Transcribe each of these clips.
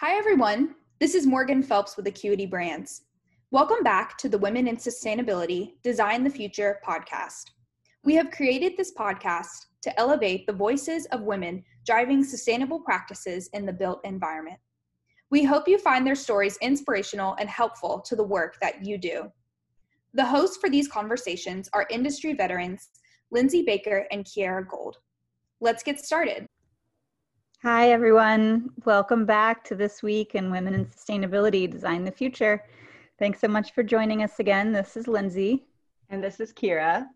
Hi, everyone. This is Morgan Phelps with Acuity Brands. Welcome back to the Women in Sustainability Design the Future podcast. We have created this podcast to elevate the voices of women driving sustainable practices in the built environment. We hope you find their stories inspirational and helpful to the work that you do. The hosts for these conversations are industry veterans Lindsay Baker and Kira Gold. Let's get started. Hi, everyone. Welcome back to This Week in Women in Sustainability Design the Future. Thanks so much for joining us again. This is Lindsay. And this is Kira.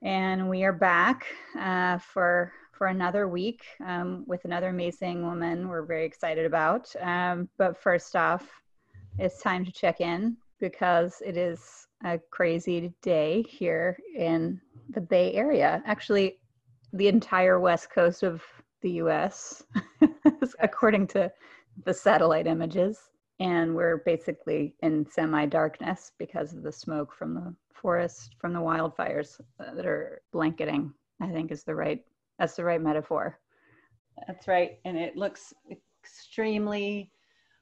And we are back uh, for, for another week um, with another amazing woman we're very excited about. Um, but first off, it's time to check in because it is a crazy day here in the Bay Area. Actually, the entire west coast of the US, according to the satellite images. And we're basically in semi darkness because of the smoke from the forest, from the wildfires that are blanketing, I think is the right, that's the right metaphor. That's right. And it looks extremely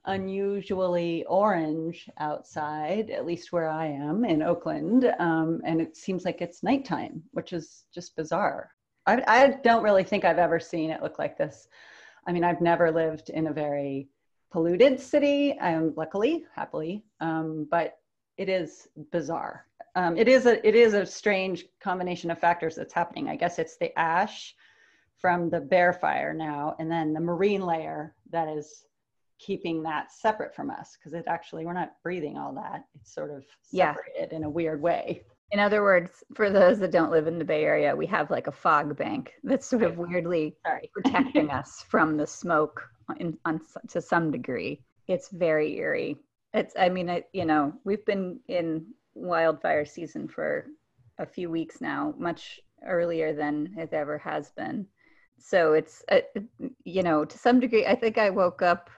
unusually orange outside, at least where I am in Oakland. Um, and it seems like it's nighttime, which is just bizarre. I, I don't really think I've ever seen it look like this. I mean, I've never lived in a very polluted city, um, luckily, happily, um, but it is bizarre. Um, it is a it is a strange combination of factors that's happening. I guess it's the ash from the bear fire now, and then the marine layer that is keeping that separate from us because it actually we're not breathing all that. It's sort of separated yeah. in a weird way. In other words, for those that don't live in the Bay Area, we have like a fog bank that's sort of weirdly Sorry. protecting us from the smoke in, on, to some degree. It's very eerie. It's, I mean, it, you know, we've been in wildfire season for a few weeks now, much earlier than it ever has been. So it's, uh, you know, to some degree, I think I woke up,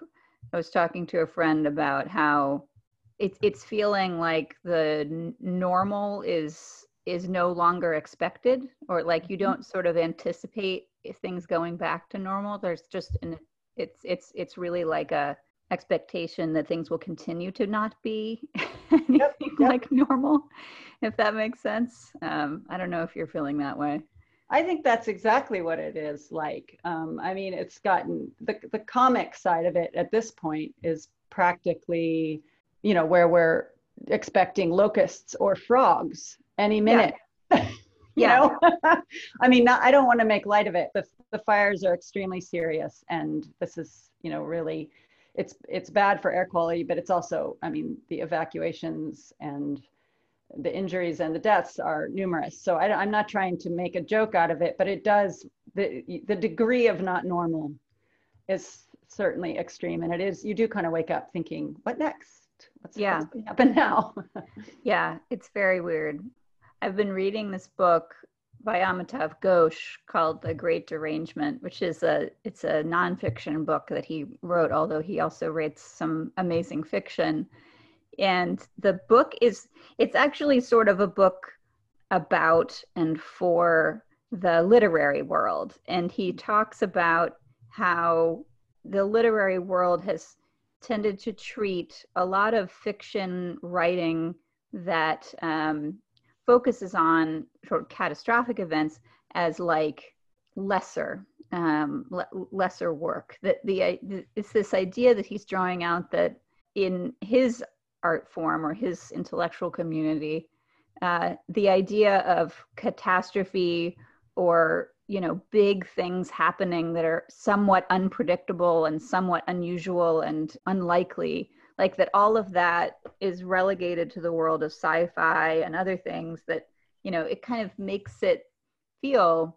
I was talking to a friend about how it's it's feeling like the normal is is no longer expected or like you mm-hmm. don't sort of anticipate things going back to normal there's just an it's it's it's really like a expectation that things will continue to not be yep, yep. like normal if that makes sense um, i don't know if you're feeling that way i think that's exactly what it is like um, i mean it's gotten the, the comic side of it at this point is practically you know, where we're expecting locusts or frogs any minute. Yeah. you yeah. know, I mean, not, I don't want to make light of it. The, the fires are extremely serious, and this is, you know, really, it's it's bad for air quality, but it's also, I mean, the evacuations and the injuries and the deaths are numerous. So I, I'm not trying to make a joke out of it, but it does the the degree of not normal is certainly extreme, and it is. You do kind of wake up thinking, what next? What's, yeah. what's going to happen now? yeah, it's very weird. I've been reading this book by Amitav Ghosh called The Great Derangement, which is a it's a nonfiction book that he wrote, although he also writes some amazing fiction. And the book is it's actually sort of a book about and for the literary world. And he talks about how the literary world has tended to treat a lot of fiction writing that um, focuses on sort of catastrophic events as like lesser um, le- lesser work. That the it's this idea that he's drawing out that in his art form or his intellectual community uh, the idea of catastrophe or you know big things happening that are somewhat unpredictable and somewhat unusual and unlikely like that all of that is relegated to the world of sci-fi and other things that you know it kind of makes it feel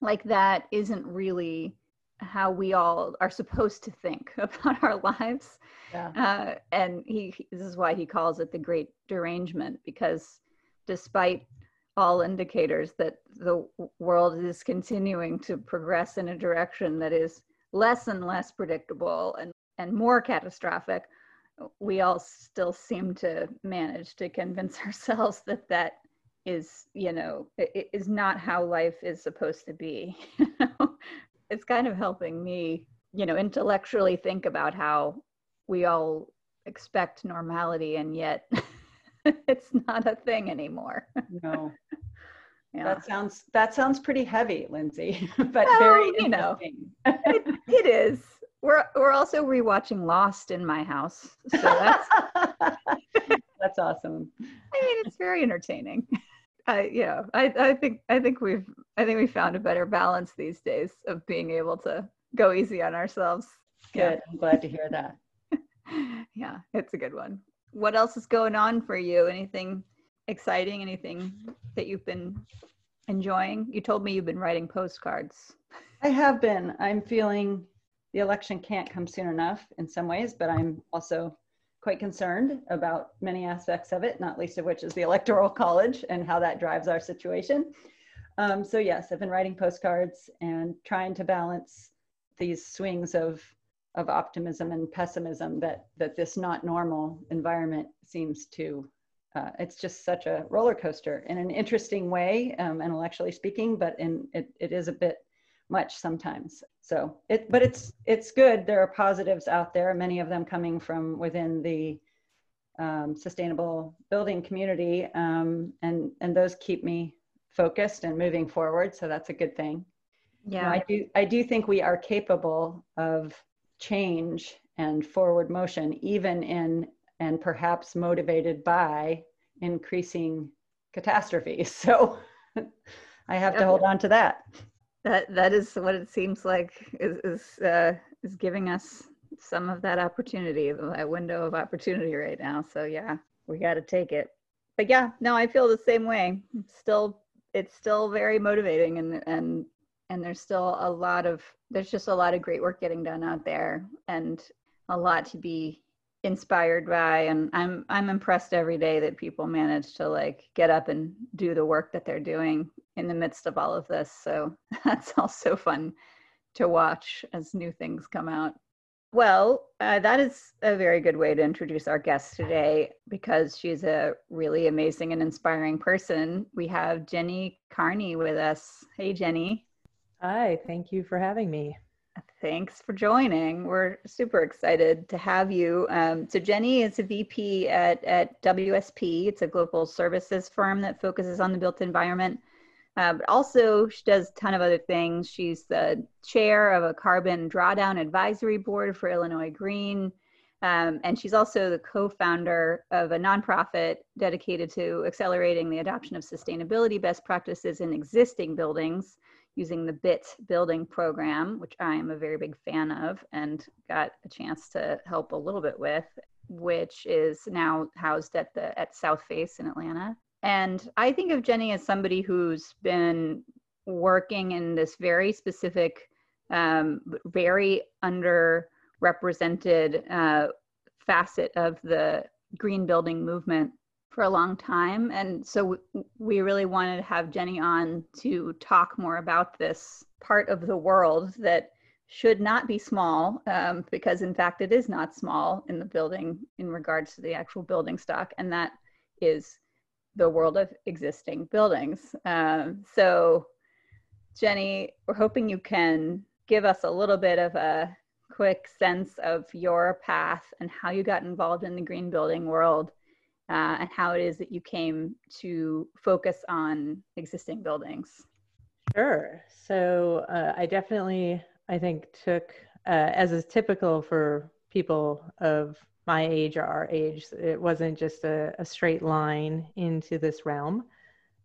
like that isn't really how we all are supposed to think about our lives yeah. uh, and he this is why he calls it the great derangement because despite all indicators that the world is continuing to progress in a direction that is less and less predictable and, and more catastrophic, we all still seem to manage to convince ourselves that that is, you know, is not how life is supposed to be. it's kind of helping me you know, intellectually think about how we all expect normality and yet it's not a thing anymore. no. Yeah. That sounds that sounds pretty heavy, Lindsay, but well, very you know it, it is. We're we're also rewatching Lost in my house, so that's that's awesome. I mean, it's very entertaining. I yeah, I I think I think we've I think we found a better balance these days of being able to go easy on ourselves. Good. Yeah. I'm glad to hear that. yeah, it's a good one. What else is going on for you? Anything exciting? Anything that you've been enjoying? You told me you've been writing postcards. I have been. I'm feeling the election can't come soon enough in some ways, but I'm also quite concerned about many aspects of it, not least of which is the Electoral College and how that drives our situation. Um, so, yes, I've been writing postcards and trying to balance these swings of of optimism and pessimism that that this not normal environment seems to uh, it's just such a roller coaster in an interesting way, um, intellectually speaking, but in it, it is a bit much sometimes. So it, but it's it's good. There are positives out there, many of them coming from within the um, sustainable building community, um, and and those keep me focused and moving forward. So that's a good thing. Yeah, you know, I do I do think we are capable of change and forward motion, even in and perhaps motivated by increasing catastrophes. So I have to hold on to that. That that is what it seems like is is uh, is giving us some of that opportunity, that window of opportunity right now. So yeah, we got to take it. But yeah, no, I feel the same way. Still, it's still very motivating, and and and there's still a lot of there's just a lot of great work getting done out there, and a lot to be inspired by. And i'm i'm impressed every day that people manage to like get up and do the work that they're doing in the midst of all of this. So that's also fun to watch as new things come out. Well uh, that is a very good way to introduce our guest today because she's a really amazing and inspiring person. We have jenny carney with us. Hey jenny hi thank you for having me Thanks for joining. We're super excited to have you. Um, so Jenny is a VP at, at WSP. It's a global services firm that focuses on the built environment. Uh, but also she does a ton of other things. She's the chair of a carbon drawdown advisory board for Illinois Green. Um, and she's also the co-founder of a nonprofit dedicated to accelerating the adoption of sustainability best practices in existing buildings using the BIT building program, which I am a very big fan of and got a chance to help a little bit with, which is now housed at the at Southface in Atlanta. And I think of Jenny as somebody who's been working in this very specific, um, very underrepresented uh, facet of the green building movement for a long time. And so we really wanted to have Jenny on to talk more about this part of the world that should not be small, um, because in fact it is not small in the building in regards to the actual building stock, and that is the world of existing buildings. Um, so, Jenny, we're hoping you can give us a little bit of a quick sense of your path and how you got involved in the green building world uh, and how it is that you came to focus on existing buildings. Sure. So uh, I definitely, I think, took, uh, as is typical for people of my age or our age, it wasn't just a, a straight line into this realm.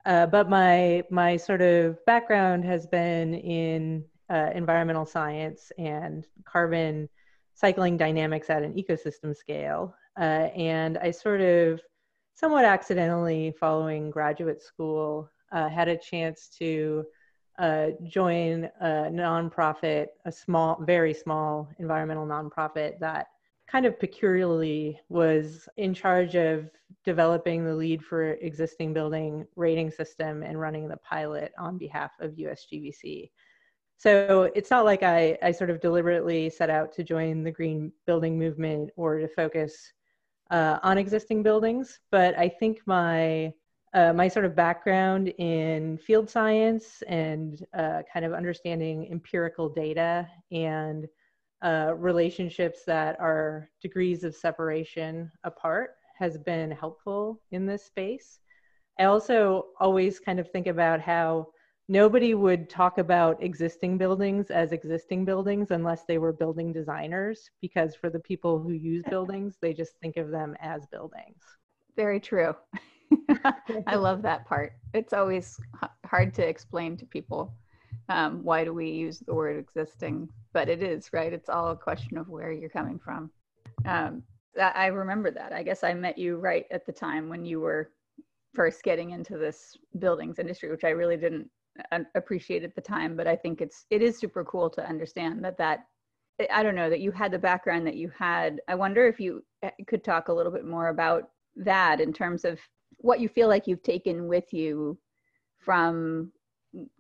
Uh, but my my sort of background has been in uh, environmental science and carbon cycling dynamics at an ecosystem scale. Uh, and I sort of somewhat accidentally following graduate school, uh, had a chance to uh, join a nonprofit, a small, very small environmental nonprofit that kind of peculiarly was in charge of developing the LEED for existing building rating system and running the pilot on behalf of USGBC. So it's not like I, I sort of deliberately set out to join the green building movement or to focus uh, on existing buildings, but I think my uh, my sort of background in field science and uh, kind of understanding empirical data and uh, relationships that are degrees of separation apart has been helpful in this space. I also always kind of think about how nobody would talk about existing buildings as existing buildings unless they were building designers, because for the people who use buildings, they just think of them as buildings. Very true. I love that part. It's always hard to explain to people um, why do we use the word existing, but it is right. It's all a question of where you're coming from. Um, I remember that. I guess I met you right at the time when you were first getting into this buildings industry, which I really didn't appreciate at the time. But I think it's it is super cool to understand that that I don't know that you had the background that you had. I wonder if you uh, could talk a little bit more about that in terms of what you feel like you've taken with you from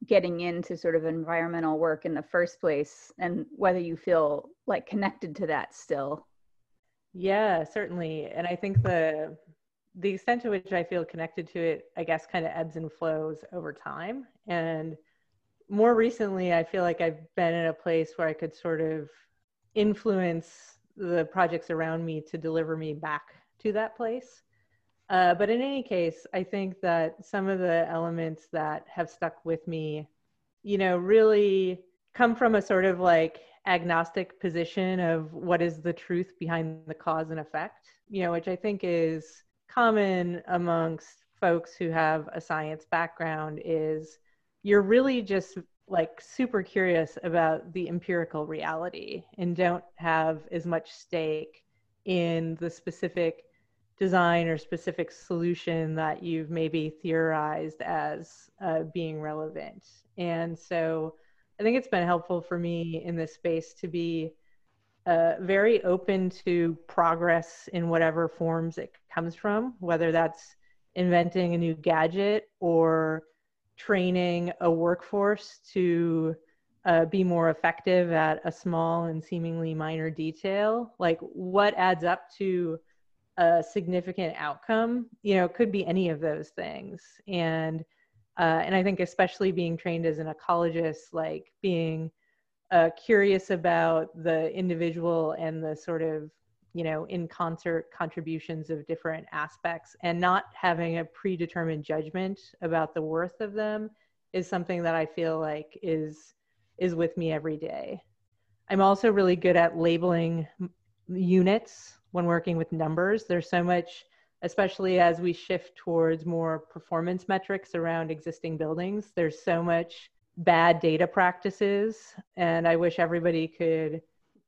getting into sort of environmental work in the first place and whether you feel like connected to that still yeah certainly and i think the the extent to which i feel connected to it i guess kind of ebbs and flows over time. And more recently i feel like i've been in a place where i could sort of influence the projects around me to deliver me back to that place. Uh, but in any case, I think that some of the elements that have stuck with me, you know, really come from a sort of like agnostic position of what is the truth behind the cause and effect, you know, which I think is common amongst folks who have a science background is you're really just like super curious about the empirical reality and don't have as much stake in the specific design or specific solution that you've maybe theorized as uh, being relevant. And so I think it's been helpful for me in this space to be uh, very open to progress in whatever forms it comes from, whether that's inventing a new gadget or training a workforce to uh, be more effective at a small and seemingly minor detail. Like, what adds up to a significant outcome you know could be any of those things and uh, and i think especially being trained as an ecologist like being uh, curious about the individual and the sort of you know in concert contributions of different aspects and not having a predetermined judgment about the worth of them is something that i feel like is is with me every day i'm also really good at labeling units when working with numbers. There's so much, especially as we shift towards more performance metrics around existing buildings, there's so much bad data practices. And I wish everybody could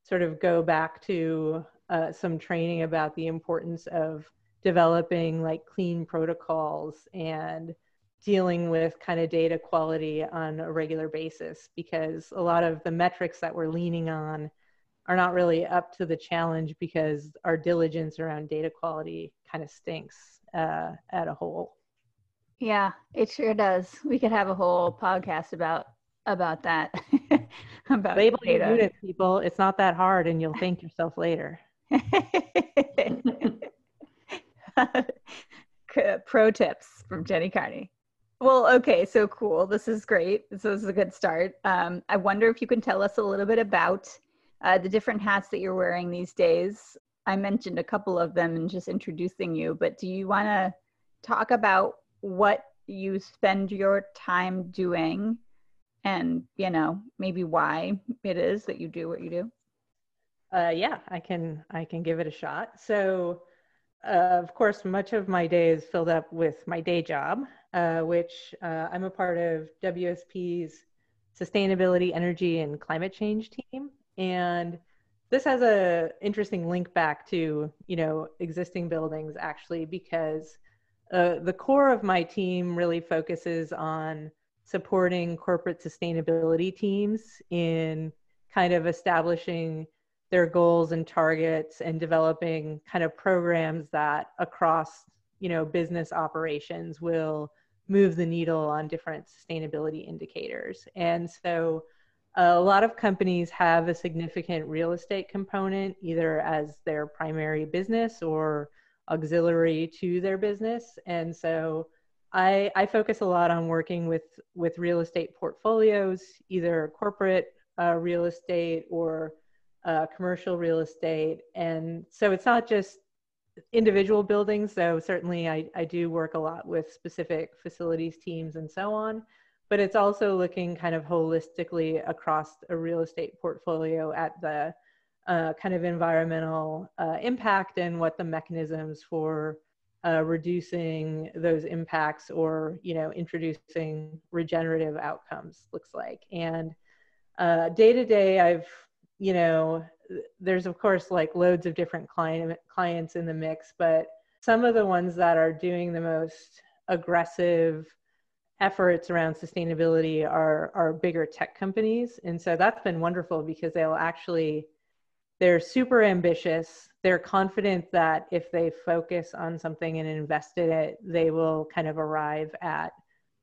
sort of go back to uh, some training about the importance of developing like clean protocols and dealing with kind of data quality on a regular basis because a lot of the metrics that we're leaning on are not really up to the challenge because our diligence around data quality kind of stinks uh, at a whole. Yeah, it sure does. We could have a whole podcast about about that. about label data. unit people. It's not that hard, and you'll thank yourself later. Pro tips from Jenny Carney. Well, okay, so cool. This is great. This is a good start. Um, I wonder if you can tell us a little bit about uh, the different hats that you're wearing these days. I mentioned a couple of them and just introducing you, but do you want to talk about what you spend your time doing and, you know, maybe why it is that you do what you do? Uh, yeah, I can I can give it a shot. So, uh, of course, much of my day is filled up with my day job, uh, which uh, I'm a part of WSP's Sustainability, Energy, and Climate Change team and this has a interesting link back to you know existing buildings actually because uh, the core of my team really focuses on supporting corporate sustainability teams in kind of establishing their goals and targets and developing kind of programs that across you know business operations will move the needle on different sustainability indicators. And so a lot of companies have a significant real estate component, either as their primary business or auxiliary to their business. And so I, I focus a lot on working with, with real estate portfolios, either corporate uh, real estate or uh, commercial real estate. And so it's not just individual buildings, though certainly I, I do work a lot with specific facilities teams and so on. But it's also looking kind of holistically across a real estate portfolio at the kind of environmental uh, impact and what the mechanisms for uh, reducing those impacts or you know introducing regenerative outcomes looks like. And uh, day to day i've you know there's of course like loads of different client clients in the mix but some of the ones that are doing the most aggressive efforts around sustainability are are bigger tech companies. And so that's been wonderful because they'll actually they're super ambitious. They're confident that if they focus on something and invest in it they will kind of arrive at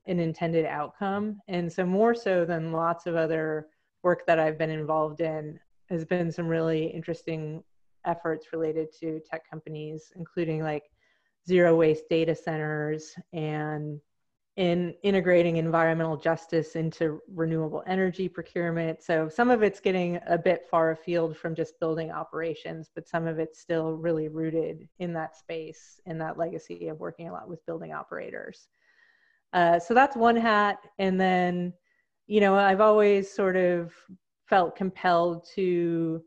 an intended outcome. And so more so than lots of other work that i've been involved in has been some really interesting efforts related to tech companies including like zero waste data centers and in integrating environmental justice into renewable energy procurement. So some of it's getting a bit far afield from just building operations, but some of it's still really rooted in that space, in that legacy of working a lot with building operators. Uh, so that's one hat. And then, you know, I've always sort of felt compelled to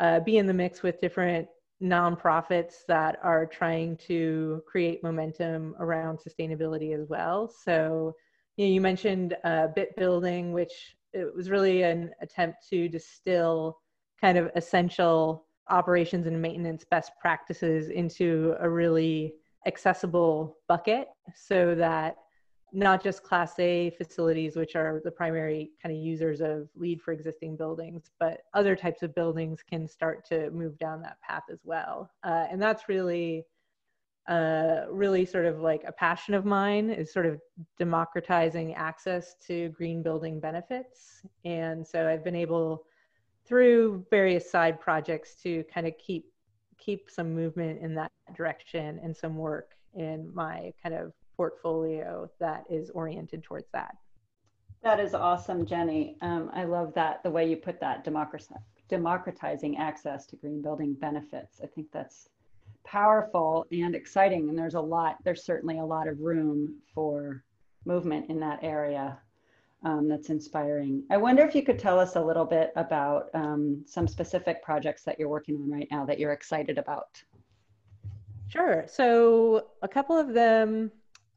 uh, be in the mix with different nonprofits that are trying to create momentum around sustainability as well. So, you, know, you mentioned uh, Bit Building, which it was really an attempt to distill kind of essential operations and maintenance best practices into a really accessible bucket so that not just class A facilities, which are the primary kind of users of LEED for existing buildings, but other types of buildings can start to move down that path as well. Uh, and that's really, uh, really sort of like a passion of mine is sort of democratizing access to green building benefits. And so I've been able through various side projects to kind of keep keep some movement in that direction and some work in my kind of portfolio that is oriented towards that. That is awesome, Jenny. Um, I love that the way you put that democratizing access to green building benefits. I think that's powerful and exciting. And there's a lot, there's certainly a lot of room for movement in that area um, that's inspiring. I wonder if you could tell us a little bit about um, some specific projects that you're working on right now that you're excited about. Sure. So a couple of them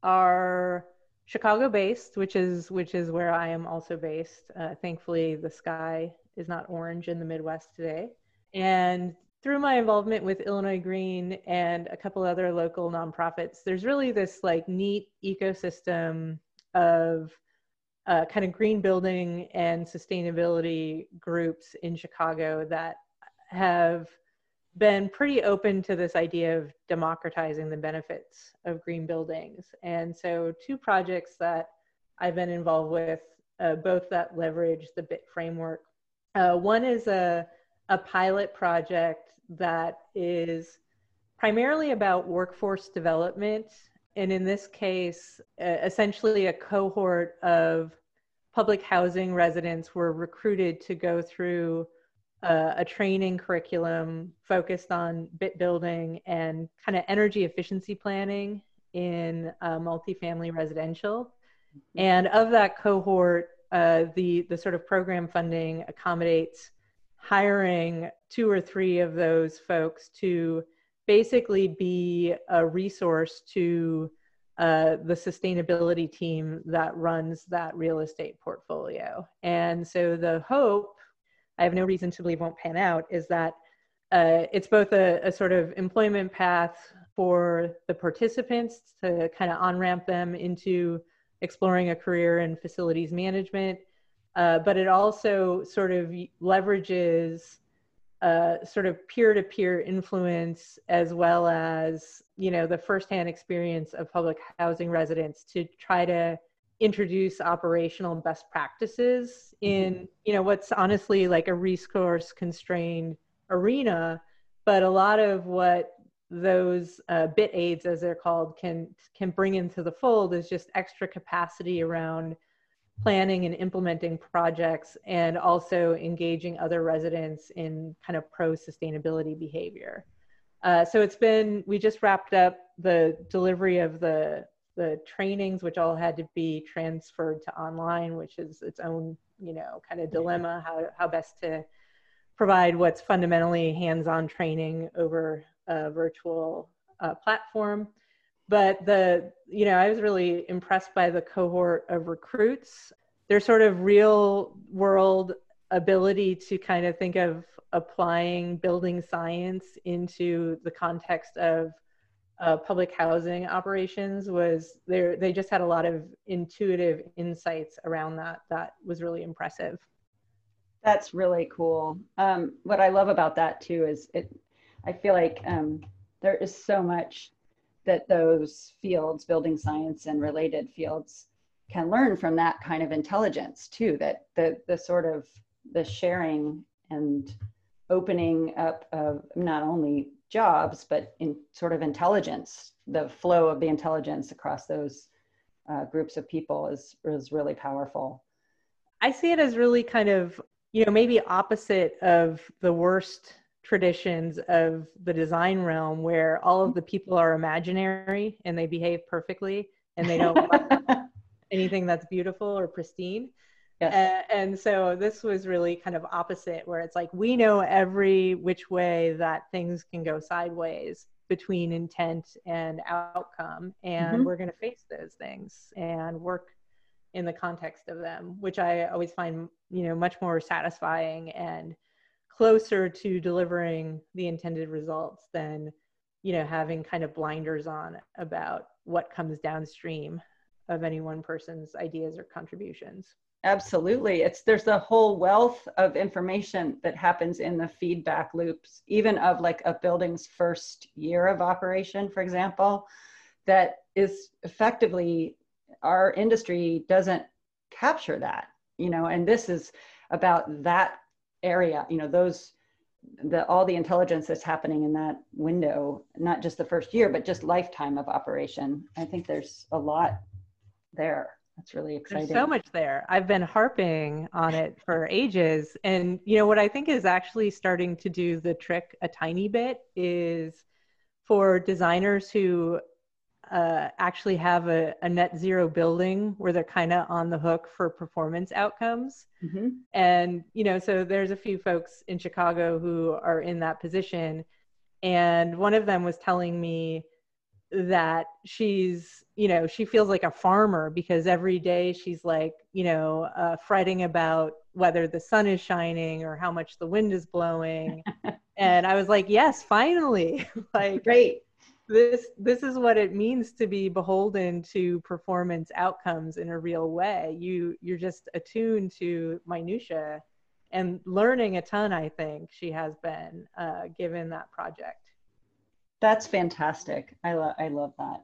are Chicago based, which is which is where I am also based. Uh, thankfully, the sky is not orange in the Midwest today. And through my involvement with Illinois Green and a couple other local nonprofits, there's really this like neat ecosystem of uh, kind of green building and sustainability groups in Chicago that have been pretty open to this idea of democratizing the benefits of green buildings. And so, two projects that I've been involved with, uh, both that leverage the BIT framework. Uh, one is a, a pilot project that is primarily about workforce development. And in this case, uh, essentially a cohort of public housing residents were recruited to go through uh, a training curriculum focused on bit building and kind of energy efficiency planning in uh, multifamily residential. Mm-hmm. And of that cohort, uh, the the sort of program funding accommodates hiring two or three of those folks to basically be a resource to uh, the sustainability team that runs that real estate portfolio. And so the hope I have no reason to believe won't pan out is that uh, it's both a, a, sort of employment path for the participants to kind of on ramp them into exploring a career in facilities management, uh, but it also sort of leverages uh, sort of peer-to-peer influence as well as you know the firsthand experience of public housing residents to try to introduce operational best practices in mm-hmm. you know what's honestly like a resource constrained arena but a lot of what those uh, bit aids as they're called can can bring into the fold is just extra capacity around planning and implementing projects and also engaging other residents in kind of pro sustainability behavior. Uh, so it's been, we just wrapped up the delivery of the, the trainings, which all had to be transferred to online, which is its own, you know, kind of dilemma, how, how best to provide what's fundamentally hands-on training over a virtual uh, platform. But the you know i was really impressed by the cohort of recruits. Their sort of real world ability to kind of think of applying building science into the context of uh, public housing operations was there they just had a lot of intuitive insights around that that was really impressive that's really cool um, what i love about that too is it i feel like um, there is so much that those fields, building science and related fields, can learn from that kind of intelligence too. That the the sort of the sharing and opening up of not only jobs but in sort of intelligence, the flow of the intelligence across those uh, groups of people is is really powerful. I see it as really kind of you know maybe opposite of the worst traditions of the design realm where all of the people are imaginary and they behave perfectly and they don't anything that's beautiful or pristine. Uh, and so this was really kind of opposite where it's like we know every which way that things can go sideways between intent and outcome and mm-hmm. we're going to face those things and work in the context of them which i always find you know much more satisfying and closer to delivering the intended results than you know having kind of blinders on about what comes downstream of any one person's ideas or contributions absolutely. It's there's a whole wealth of information that happens in the feedback loops even of like a building's first year of operation for example that is effectively our industry doesn't capture that you know and this is about that area you know those the all the intelligence that's happening in that window not just the first year but just lifetime of operation. I think there's a lot there that's really exciting there's so much there i've been harping on it for ages and you know what i think is actually starting to do the trick a tiny bit is for designers who uh, actually have a, a, net zero building where they're kind of on the hook for performance outcomes. Mm-hmm. And, you know, so there's a few folks in Chicago who are in that position. And one of them was telling me that she's, you know, she feels like a farmer because every day she's like, you know, uh, fretting about whether the sun is shining or how much the wind is blowing. and I was like, yes, finally. like, great this this is what it means to be beholden to performance outcomes in a real way you you're just attuned to minutia and learning a ton i think she has been uh, given that project that's fantastic. I love i love that.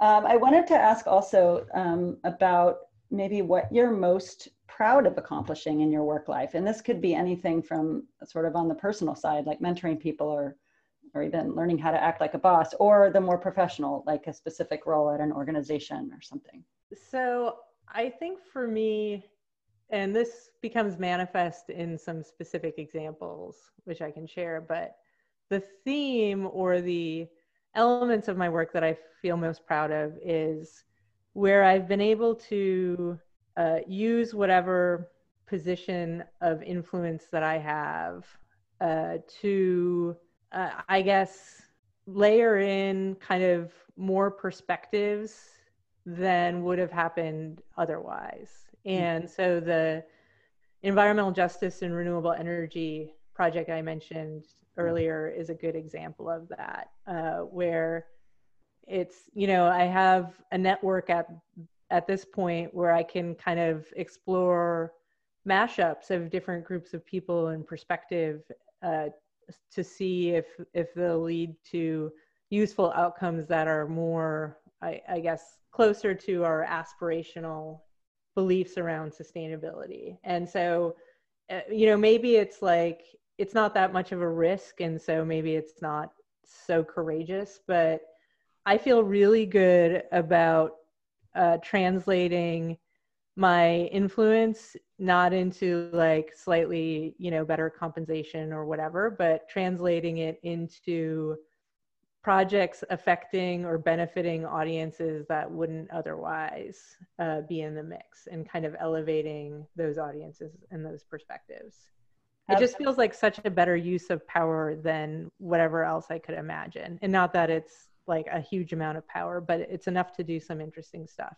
Um, i wanted to ask also um, about maybe what you're most proud of accomplishing in your work life. And this could be anything from sort of on the personal side like mentoring people or or even learning how to act like a boss or the more professional like a specific role at an organization or something. So i think for me and this becomes manifest in some specific examples which i can share but the theme or the elements of my work that i feel most proud of is where i've been able to uh, use whatever position of influence that i have uh, to uh, I guess, layer in kind of more perspectives than would have happened otherwise. Mm-hmm. And so the environmental justice and renewable energy project I mentioned earlier is a good example of that, uh, where it's you know I have a network at at this point where I can kind of explore mashups of different groups of people and perspective uh, to see if if they'll lead to useful outcomes that are more I, I guess closer to our aspirational beliefs around sustainability. And so uh, you know maybe it's like it's not that much of a risk and so maybe it's not so courageous but i feel really good about uh, translating my influence not into like slightly you know better compensation or whatever but translating it into projects affecting or benefiting audiences that wouldn't otherwise uh, be in the mix and kind of elevating those audiences and those perspectives it just feels like such a better use of power than whatever else i could imagine and not that it's like a huge amount of power but it's enough to do some interesting stuff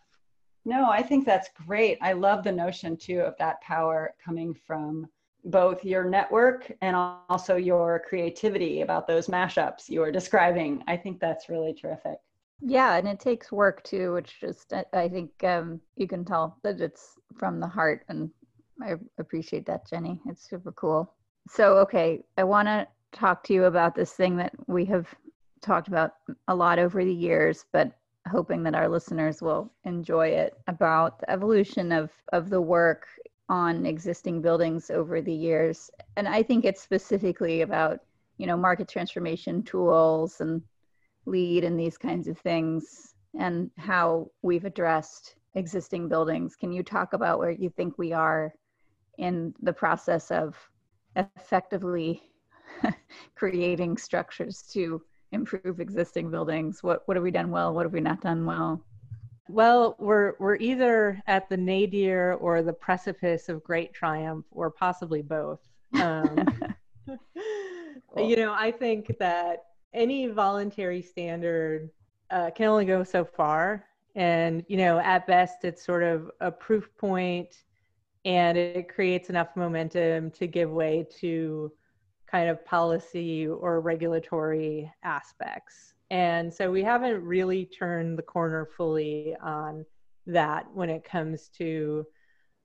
no, I think that's great. I love the notion too of that power coming from both your network and also your creativity about those mashups you were describing. I think that's really terrific. Yeah, and it takes work too, which just I think um, you can tell that it's from the heart, and I appreciate that, Jenny. It's super cool. So, okay, I want to talk to you about this thing that we have talked about a lot over the years, but hoping that our listeners will enjoy it about the evolution of of the work on existing buildings over the years and i think it's specifically about you know market transformation tools and LEED and these kinds of things and how we've addressed existing buildings can you talk about where you think we are in the process of effectively creating structures to improve existing buildings? What what have we done well? What have we not done well? Well, we're we're either at the nadir or the precipice of great triumph, or possibly both. Um, cool. You know, I think that any voluntary standard uh, can only go so far, and you know, at best, it's sort of a proof point, and it creates enough momentum to give way to kind of policy or regulatory aspects. And so we haven't really turned the corner fully on that when it comes to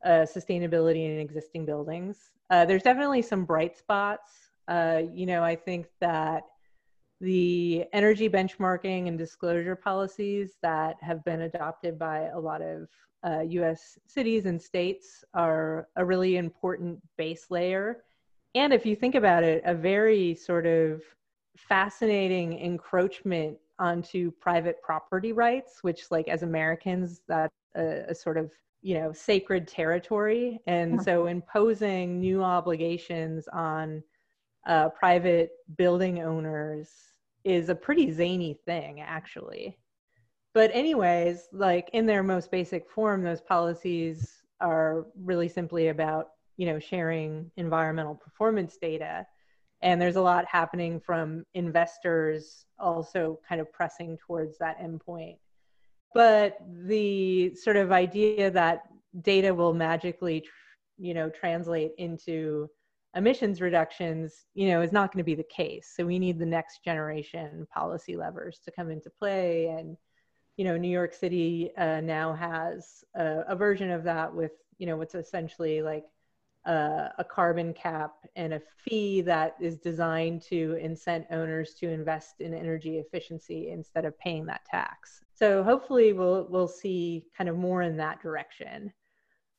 uh, sustainability in existing buildings. Uh, there's definitely some bright spots. Uh, you know, I think that the energy benchmarking and disclosure policies that have been adopted by a lot of US uh, cities and states are a really important base layer. And if you think about it, a very sort of fascinating encroachment onto private property rights, which, like, as Americans, that's a, a sort of you know sacred territory. And yeah. so imposing new obligations on uh, private building owners is a pretty zany thing actually but anyways like in their most basic form those policies are really simply about you know sharing environmental performance data. And there's a lot happening from investors also kind of pressing towards that endpoint. But the sort of idea that data will magically you know translate into emissions reductions you know is not going to be the case. So we need the next generation policy levers to come into play and you know new york city uh, now has a, a version of that with you know what's essentially like uh, a carbon cap and a fee that is designed to incent owners to invest in energy efficiency instead of paying that tax. So hopefully we'll we'll see kind of more in that direction.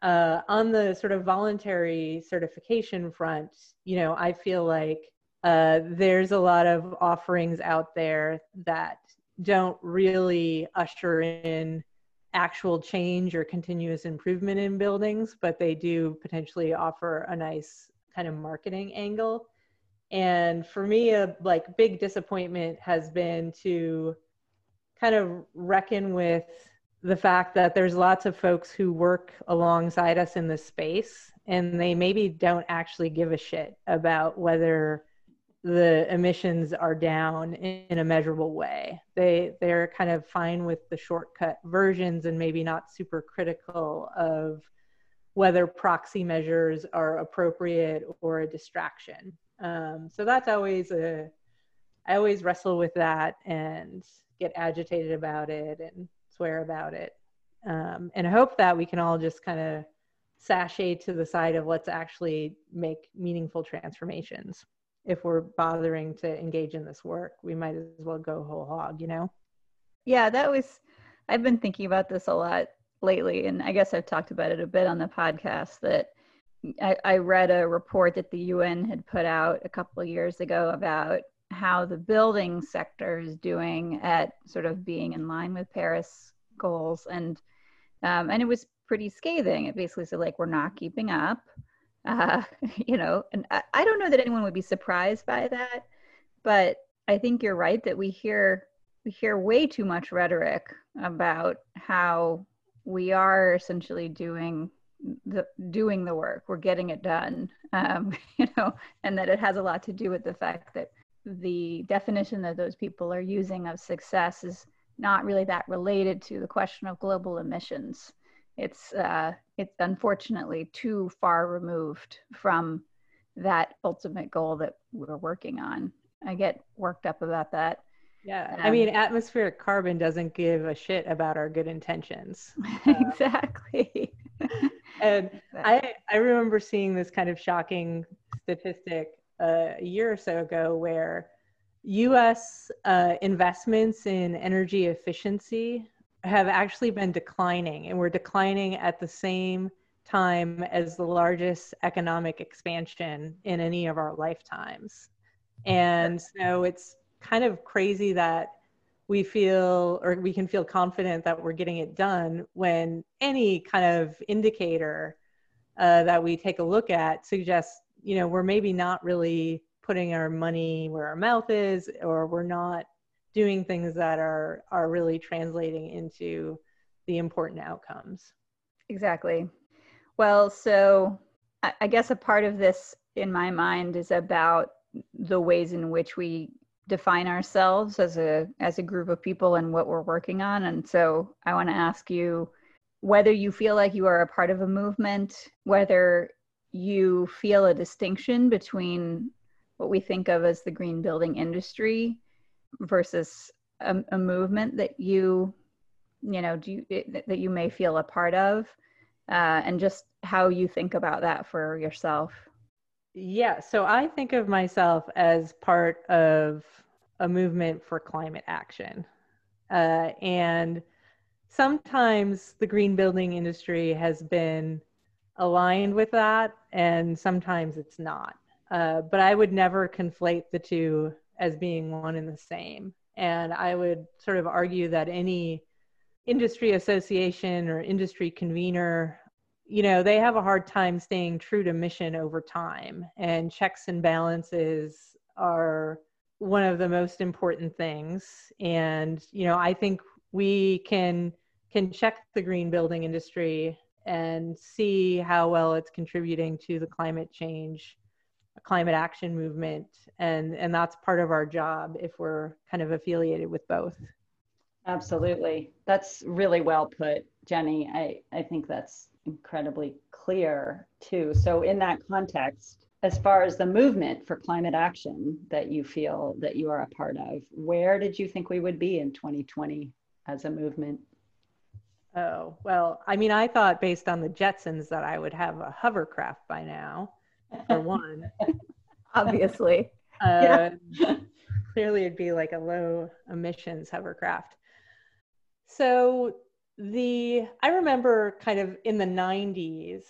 Uh, on the sort of voluntary certification front, you know, I feel like uh, there's a lot of offerings out there that don't really usher in actual change or continuous improvement in buildings, but they do potentially offer a nice kind of marketing angle. And for me, a like big disappointment has been to kind of reckon with the fact that there's lots of folks who work alongside us in this space and they maybe don't actually give a shit about whether the emissions are down in a measurable way. They they're kind of fine with the shortcut versions and maybe not super critical of whether proxy measures are appropriate or a distraction. Um, so that's always a I always wrestle with that and get agitated about it and swear about it. Um, and I hope that we can all just kind of sashay to the side of let's actually make meaningful transformations if we're bothering to engage in this work, we might as well go whole hog, you know? Yeah, that was, I've been thinking about this a lot lately, and I guess I've talked about it a bit on the podcast that I, I read a report that the UN had put out a couple of years ago about how the building sector is doing at sort of being in line with Paris goals. And um, and it was pretty scathing. It basically said like we're not keeping up. Uh, you know, and I, I don't know that anyone would be surprised by that, but I think you're right that we hear we hear way too much rhetoric about how we are essentially doing the doing the work. We're getting it done um, you know and that it has a lot to do with the fact that the definition that those people are using of success is not really that related to the question of global emissions it's uh, it's unfortunately too far removed from that ultimate goal that we're working on i get worked up about that yeah. Um, I mean, atmospheric carbon doesn't give a shit about our good intentions. exactly. and I, I remember seeing this kind of shocking statistic uh, a year or so ago where US uh, investments in energy efficiency have actually been declining, and we're declining at the same time as the largest economic expansion in any of our lifetimes. And so it's kind of crazy that we feel or we can feel confident that we're getting it done when any kind of indicator uh, that we take a look at suggests you know we're maybe not really putting our money where our mouth is or we're not doing things that are are really translating into the important outcomes. Exactly. Well so I, guess a part of this in my mind is about the ways in which we define ourselves as a as a group of people and what we're working on. And so i want to ask you whether you feel like you are a part of a movement whether you feel a distinction between what we think of as the green building industry versus a, a movement that you you know do you, that you may feel a part of uh, and just how you think about that for yourself yeah, so I think of myself as part of a movement for climate action. Uh, and sometimes the green building industry has been aligned with that, and sometimes it's not. Uh, but I would never conflate the two as being one and the same. And I would sort of argue that any industry association or industry convener you know they have a hard time staying true to mission over time and checks and balances are one of the most important things and you know i think we can can check the green building industry and see how well it's contributing to the climate change climate action movement and and that's part of our job if we're kind of affiliated with both absolutely that's really well put jenny i i think that's incredibly clear too. So in that context, as far as the movement for climate action that you feel that you are a part of, where did you think we would be in 2020 as a movement? Oh, well, I mean, I thought based on the Jetsons that I would have a hovercraft by now, for one. Obviously. Uh, yeah. clearly, it'd be like a low emissions hovercraft. So the I remember kind of in the 90s,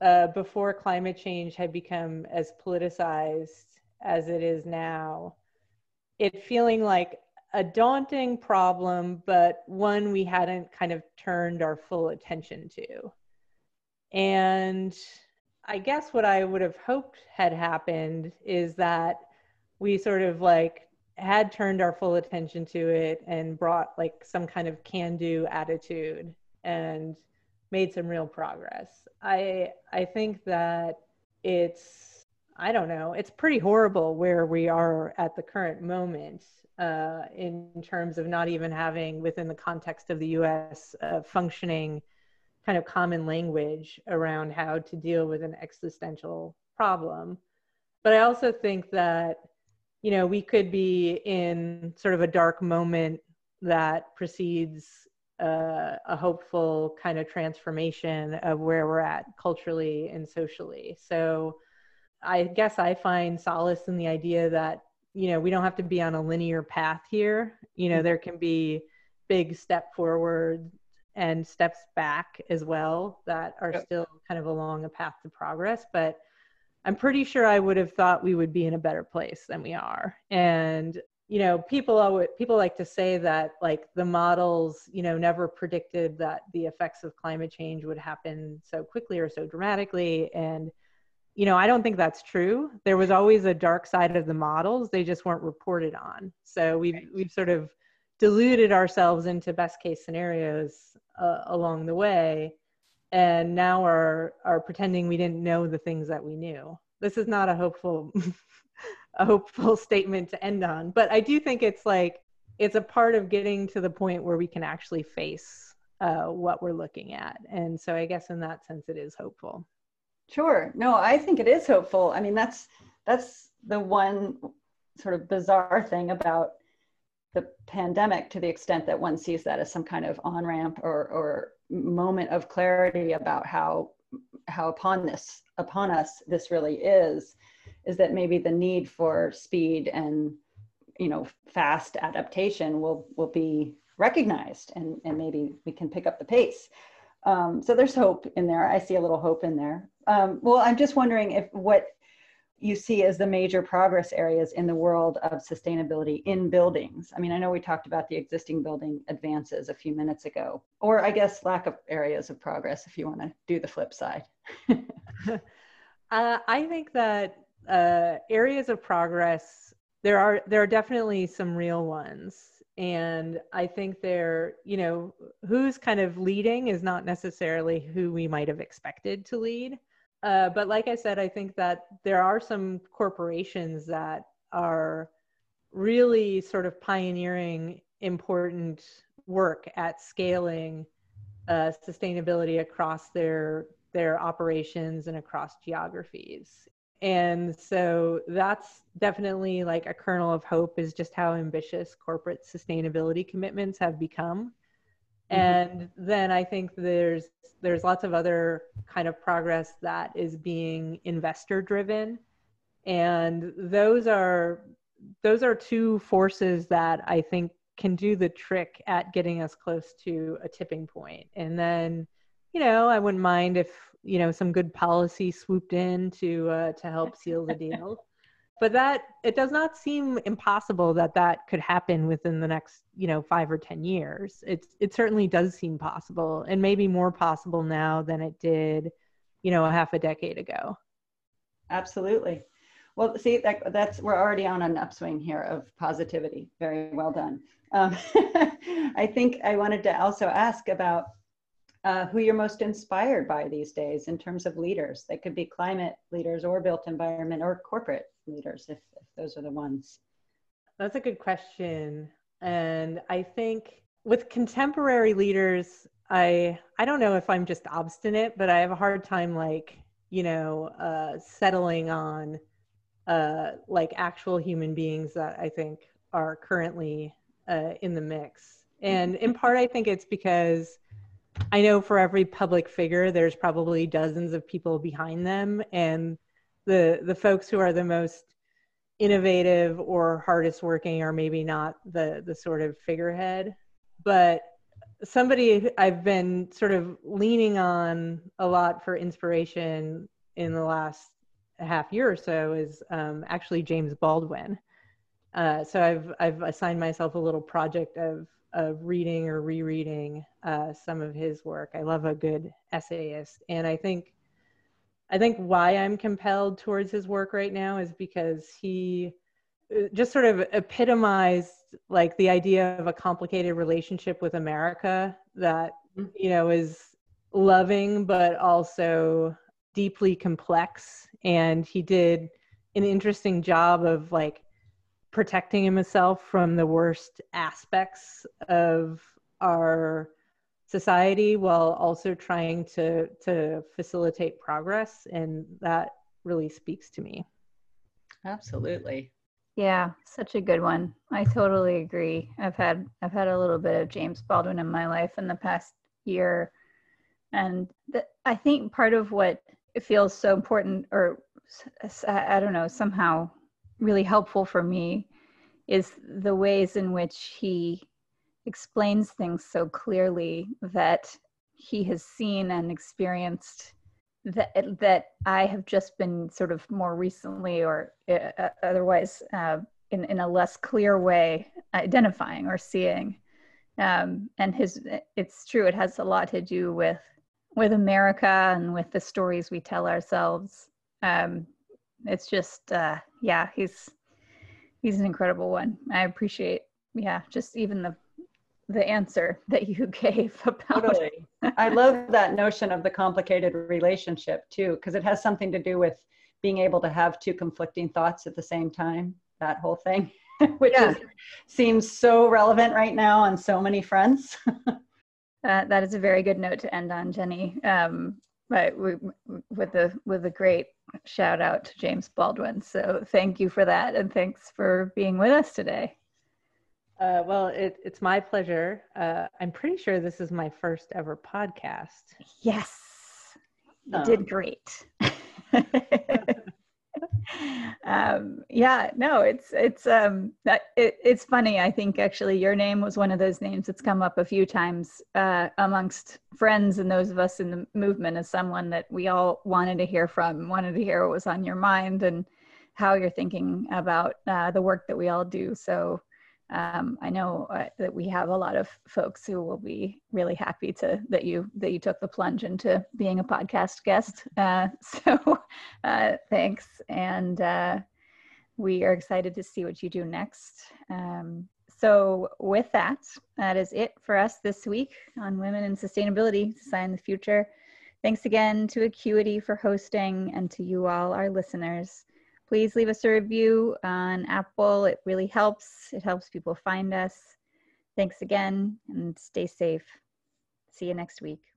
uh, before climate change had become as politicized as it is now, it feeling like a daunting problem, but one we hadn't kind of turned our full attention to. And I guess what I would have hoped had happened is that we sort of like had turned our full attention to it and brought like some kind of can do attitude and made some real progress. I I think that it's I don't know, it's pretty horrible where we are at the current moment uh, in terms of not even having within the context of the US uh, functioning kind of common language around how to deal with an existential problem. But I also think that you know, we could be in sort of a dark moment that precedes uh, a hopeful kind of transformation of where we're at culturally and socially. So I guess I find solace in the idea that, you know, we don't have to be on a linear path here. You know, there can be big step forward and steps back as well that are yep. still kind of along a path to progress. But I'm pretty sure I would have thought we would be in a better place than we are. And, you know people always, people like to say that like the models you know never predicted that the effects of climate change would happen so quickly or so dramatically and you know i don't think that's true there was always a dark side of the models they just weren't reported on so we've we've sort of deluded ourselves into best case scenarios uh, along the way and now are are pretending we didn't know the things that we knew this is not a hopeful a hopeful statement to end on. But I do think it's like it's a part of getting to the point where we can actually face uh, what we're looking at. And so I guess in that sense, it is hopeful. Sure. No, I think it is hopeful. I mean, that's that's the one sort of bizarre thing about the pandemic to the extent that one sees that as some kind of on ramp or, or moment of clarity about how how upon this upon us this really is is that maybe the need for speed and you know fast adaptation will will be recognized and and maybe we can pick up the pace. Um, so there's hope in there. I see a little hope in there. Um, well i'm just wondering if what you see as the major progress areas in the world of sustainability in buildings. I mean i know we talked about the existing building advances a few minutes ago or i guess lack of areas of progress if you want to do the flip side. Uh, i think that uh, areas of progress there are there are definitely some real ones. And i think they're you know who's kind of leading is not necessarily who we might have expected to lead uh, but like i said i think that there are some corporations that are really sort of pioneering important work at scaling uh, sustainability across their their operations and across geographies and so that's definitely like a kernel of hope is just how ambitious corporate sustainability commitments have become. And then i think there's there's lots of other kind of progress that is being investor driven and those are those are two forces that i think can do the trick at getting us close to a tipping point. And then you know i wouldn't mind if you know some good policy swooped in to uh, to help seal the deal but that it does not seem impossible that that could happen within the next you know five or ten years. It it certainly does seem possible and maybe more possible now than it did you know a half a decade ago. Absolutely. Well see that, that's we're already on an upswing here of positivity. Very well done. Um, i think i wanted to also ask about uh, who you're most inspired by these days in terms of leaders. They could be climate leaders or built environment or corporate leaders, if, if those are the ones. That's a good question. And I think with contemporary leaders, I I don't know if I'm just obstinate, but I have a hard time like, you know, uh, settling on uh, like actual human beings that I think are currently uh, in the mix. And in part, I think it's because I know for every public figure, there's probably dozens of people behind them, and the the folks who are the most innovative or hardest working are maybe not the the sort of figurehead, but somebody I've been sort of leaning on a lot for inspiration in the last half year or so is um, actually James Baldwin. Uh, so I've I've assigned myself a little project of of reading or rereading uh, some of his work. I love a good essayist, and I think I think why I'm compelled towards his work right now is because he uh, just sort of epitomized like the idea of a complicated relationship with America that mm-hmm. you know is loving but also deeply complex and he did an interesting job of like protecting himself from the worst aspects of our society while also trying to to facilitate progress and that really speaks to me. Absolutely. Yeah such a good one. I totally agree. I've had i've had a little bit of james baldwin in my life in the past year and th- i think part of what feels so important or i don't know somehow really helpful for me is the ways in which he explains things so clearly that he has seen and experienced that that I have just been sort of more recently or uh, otherwise uh, in, in a less clear way identifying or seeing. Um, and his it's true it has a lot to do with with america and with the stories we tell ourselves. Um, it's just uh, yeah he's he's an incredible one i appreciate yeah just even the the answer that you gave about totally. I love that notion of the complicated relationship too, because it has something to do with being able to have two conflicting thoughts at the same time. That whole thing, which yeah. is, seems so relevant right now on so many fronts. uh, that is a very good note to end on, Jenny. Um, but we, with the with a great shout out to James Baldwin. So thank you for that, and thanks for being with us today. Uh, well, it, it's my pleasure. Uh, I'm pretty sure this is my first ever podcast. Yes, you um, did great. um, yeah, no, it's it's um, it, it's funny. I think actually your name was one of those names that's come up a few times uh, amongst friends and those of us in the movement as someone that we all wanted to hear from, wanted to hear what was on your mind and how you're thinking about uh, the work that we all do. So um, I know uh, that we have a lot of folks who will be really happy to that you that you took the plunge into being a podcast guest. Uh, so uh, thanks, and uh, we are excited to see what you do next. Um, so with that, that is it for us this week on Women in Sustainability: Design the Future. Thanks again to Acuity for hosting, and to you all, our listeners please leave us a review on Apple. It really helps. It helps people find us. Thanks again and stay safe. See you next week.